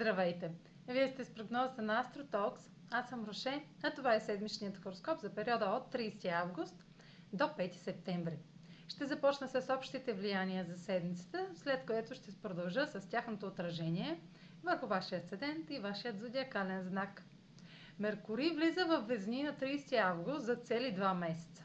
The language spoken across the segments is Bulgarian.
Здравейте! Вие сте с прогнозата на AstroTalks. Аз съм Роше, а това е седмичният хороскоп за периода от 30 август до 5 септември. Ще започна с общите влияния за седмицата, след което ще продължа с тяхното отражение върху вашия асцендент и вашият зодиакален знак. Меркурий влиза в Везни на 30 август за цели 2 месеца.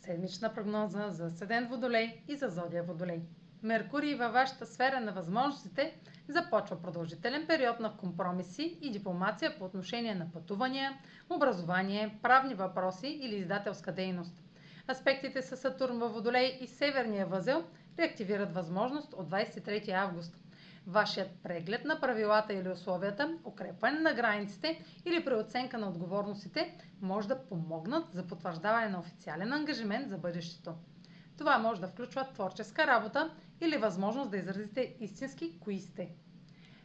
Седмична прогноза за Седен Водолей и за Зодия Водолей. Меркурий във вашата сфера на възможностите започва продължителен период на компромиси и дипломация по отношение на пътувания, образование, правни въпроси или издателска дейност. Аспектите с Сатурн във Водолей и Северния възел реактивират възможност от 23 август – Вашият преглед на правилата или условията, укрепване на границите или преоценка на отговорностите може да помогнат за потвърждаване на официален ангажимент за бъдещето. Това може да включва творческа работа или възможност да изразите истински кои сте.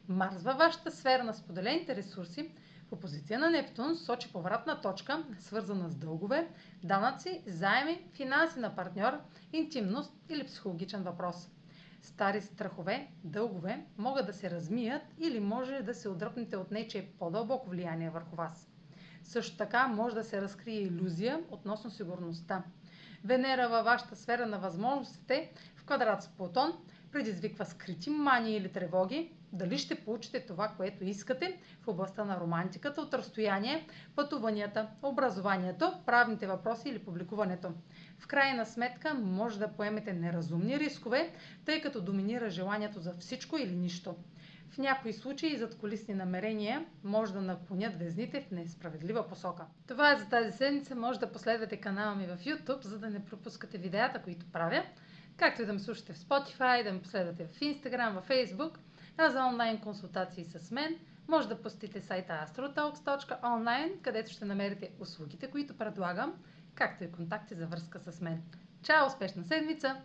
Марс във вашата сфера на споделените ресурси в опозиция на Нептун сочи повратна точка, свързана с дългове, данъци, заеми, финанси на партньор, интимност или психологичен въпрос – стари страхове, дългове могат да се размият или може да се отдръпнете от нече по-дълбоко влияние върху вас. Също така може да се разкрие иллюзия относно сигурността. Венера във вашата сфера на възможностите в квадрат с Плутон предизвиква скрити мани или тревоги, дали ще получите това, което искате в областта на романтиката от разстояние, пътуванията, образованието, правните въпроси или публикуването. В крайна сметка може да поемете неразумни рискове, тъй като доминира желанието за всичко или нищо. В някои случаи зад колисни намерения може да наклонят везните в несправедлива посока. Това е за тази седмица. Може да последвате канала ми в YouTube, за да не пропускате видеята, които правя. Както и да ме слушате в Spotify, да ме последвате в Instagram, в Facebook. А за онлайн консултации с мен може да посетите сайта astrotalks.online, където ще намерите услугите, които предлагам, както и контакти за връзка с мен. Чао! Успешна седмица!